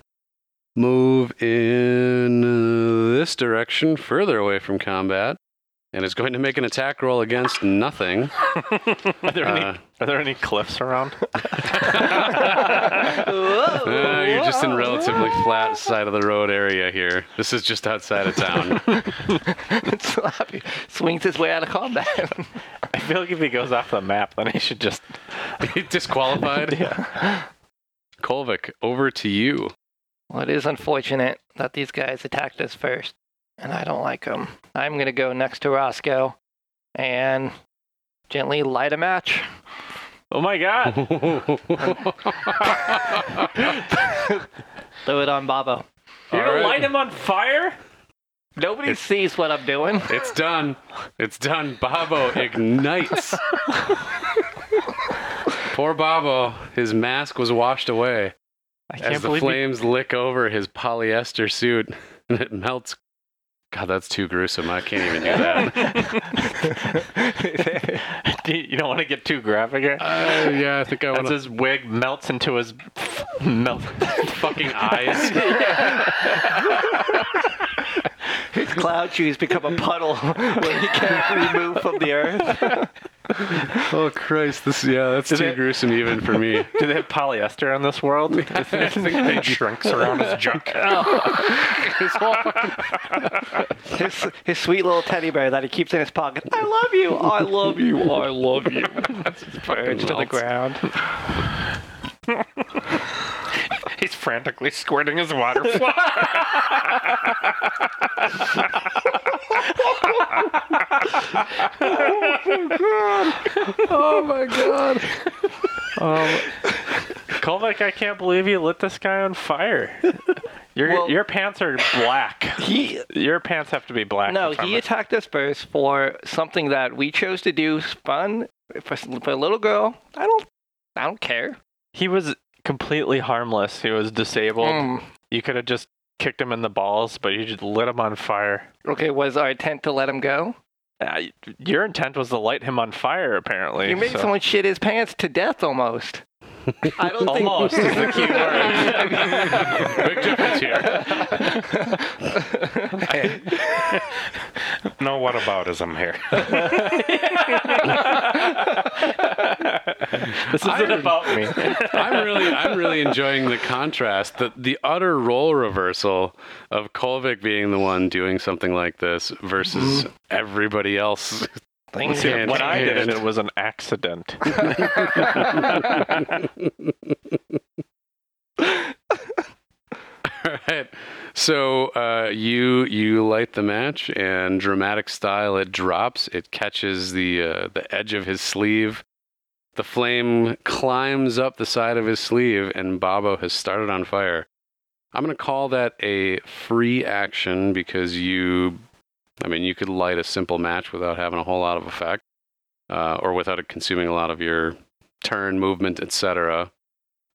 move in uh, this direction, further away from combat, and is going to make an attack roll against nothing. Are there any Uh, Are there any cliffs around? Uh, you're just in relatively flat side of the road area here. This is just outside of town. Slappy swings his way out of combat. I feel like if he goes off the map, then he should just. Be disqualified. Yeah. Kolvik, over to you. well, it is unfortunate that these guys attacked us first, and I don't like them. I'm gonna go next to Roscoe and gently light a match. Oh my god! Throw it on Babo. You're All gonna right. light him on fire? Nobody sees what I'm doing. It's done. It's done. Babo ignites. Poor Babo. His mask was washed away I as can't the believe he- flames lick over his polyester suit and it melts. God, that's too gruesome. I can't even do that. Do you you don't want to get too graphic here. Uh, yeah, I think I want to. his wig melts into his melt. Fucking eyes. His cloud shoes become a puddle where he can't be removed from the earth. Oh Christ! This yeah, that's Is too it- gruesome even for me. Do they have polyester in this world? I think they shrinks around his junk. Oh. His whole His, his sweet little teddy bear that he keeps in his pocket. I love you. I love you. I love you. That's Birds to the ground. He's frantically squirting his water. Oh my god! Oh my god. Um, Kolvik, I can't believe you lit this guy on fire. Your Well- your pants are black. He Your pants have to be black. no, he it. attacked us first for something that we chose to do fun for, for a little girl. I don't, I don't care. He was completely harmless. He was disabled. Mm. You could have just kicked him in the balls, but you just lit him on fire. Okay, was our intent to let him go? Uh, your intent was to light him on fire, apparently. You made so- someone shit his pants to death almost. I don't think. Almost is the key word. Big difference here. no whataboutism here. this isn't about me. I'm really, I'm really enjoying the contrast, the the utter role reversal of Kolvik being the one doing something like this versus everybody else. Things See, are when I did it, And- it was an accident. All All right. So uh, you you light the match, and dramatic style, it drops. It catches the uh, the edge of his sleeve. The flame climbs up the side of his sleeve, and Babo has started on fire. I'm going to call that a free action because you, I mean, you could light a simple match without having a whole lot of effect, uh, or without it consuming a lot of your turn movement, etc.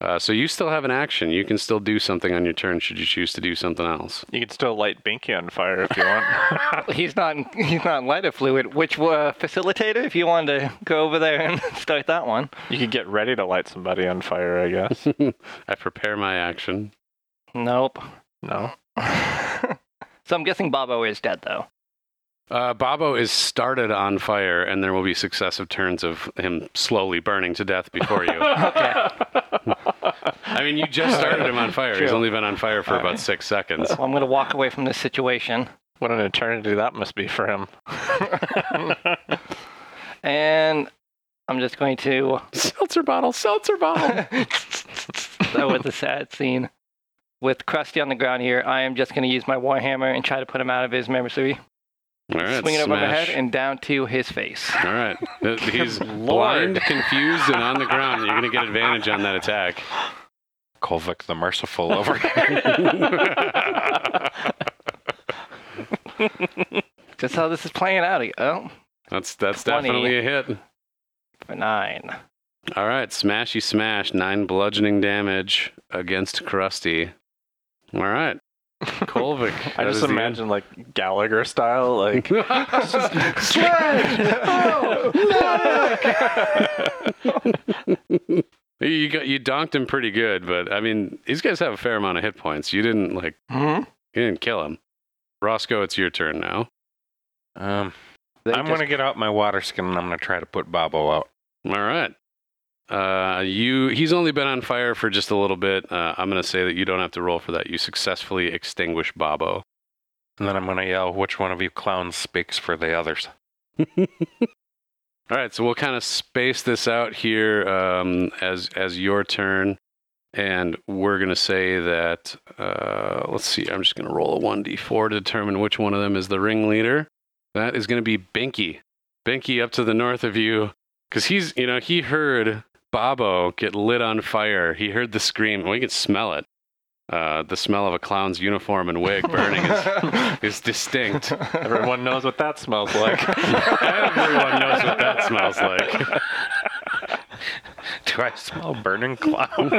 Uh, so you still have an action. You can still do something on your turn should you choose to do something else. You can still light Binky on fire if you want. he's not he's not lighter fluid. Which uh, facilitator? If you wanted to go over there and start that one. you could get ready to light somebody on fire, I guess. I prepare my action. Nope. No. so I'm guessing Bobo is dead though. Uh, Babo is started on fire, and there will be successive turns of him slowly burning to death before you. Okay. I mean, you just started him on fire. He's only been on fire for about six seconds. Well, I'm gonna walk away from this situation, What an eternity that must be for him. and I'm just going to. Seltzer bottle, seltzer bottle. that was a sad scene. With Krusty on the ground here, I am just going to use my warhammer and try to put him out of his misery. All right, Swing it over my head and down to his face. All right. He's blind, confused, and on the ground. You're going to get advantage on that attack. Kolvik the Merciful over here. Just how this is playing out. Oh, That's that's 20. definitely a hit. for nine. All right, smashy smash, nine bludgeoning damage against Krusty. All right, Kolvik. I just imagine like Gallagher style, like end. You got you donked him pretty good, but I mean, these guys have a fair amount of hit points. You didn't like Mm-hmm. you didn't kill him. Roscoe, it's your turn now. Um, I'm going to get out my water skin and I'm going to try to put Bobo out. All right. Uh, you he's only been on fire for just a little bit. Uh, I'm gonna say that you don't have to roll for that. You successfully extinguish Babo. And then I'm going to yell, which one of you clowns speaks for the others? All right, so we'll kind of space this out here um, as as your turn, and we're gonna say that. Uh, let's see. I'm just gonna roll a one d4 to determine which one of them is the ringleader. That is gonna be Binky. Binky up to the north of you, because he's you know he heard Babo get lit on fire. He heard the scream. Well, he can smell it. Uh, the smell of a clown's uniform and wig burning is, is distinct. everyone knows what that smells like. Everyone knows what that smells like. Do I smell burning clown?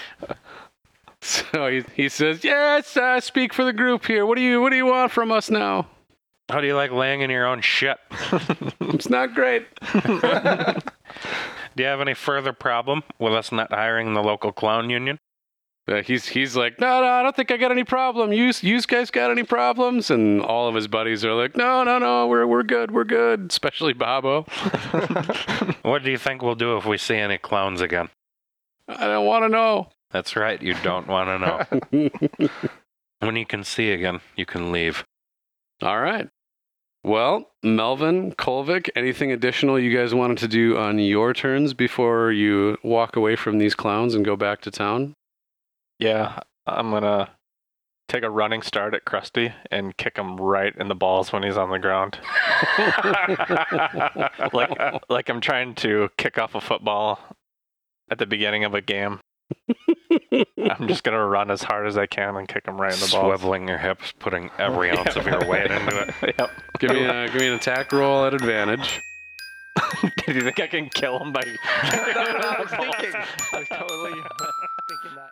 So he, he says, "Yes, I speak for the group here. What do you What do you want from us now? How do you like laying in your own shit? It's not great. Do you have any further problem with us not hiring the local clown union? Uh, he's he's like, no, no, I don't think I got any problem. You you guys got any problems? And all of his buddies are like, no, no, no, we're we're good, we're good. Especially Babo. What do you think we'll do if we see any clowns again? I don't want to know. That's right, you don't want to know. when you can see again, you can leave. All right. Well, Melvin, Kolvik, anything additional you guys wanted to do on your turns before you walk away from these clowns and go back to town? Yeah, I'm gonna take a running start at Krusty and kick him right in the balls when he's on the ground. like like I'm trying to kick off a football at the beginning of a game. I'm just gonna run as hard as I can and kick him right in the balls. Swiveling your hips, putting every ounce of your weight into it. yep. Give me a, give me an attack roll at advantage. Do you think I can kill him by? I was thinking. I was totally thinking that.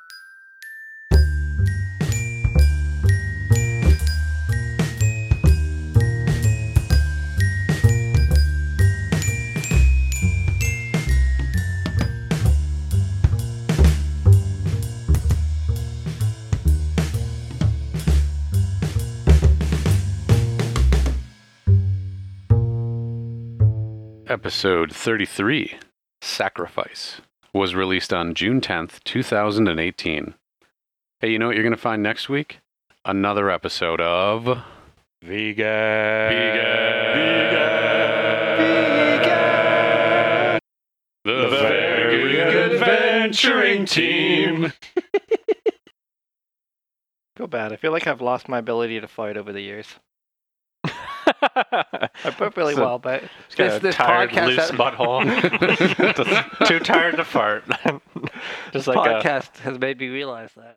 Episode 33, Sacrifice, was released on June 10th, 2018. Hey, you know what you're going to find next week? Another episode of Vegan. Vegan. Vegan. Vegan. The Very Good Adventuring Team. feel bad. I feel like I've lost my ability to fight over the years. I put really So- well, but It's this, this tired, podcast, loose butthole. Too tired to fart. Just this like a podcast has made me realize that.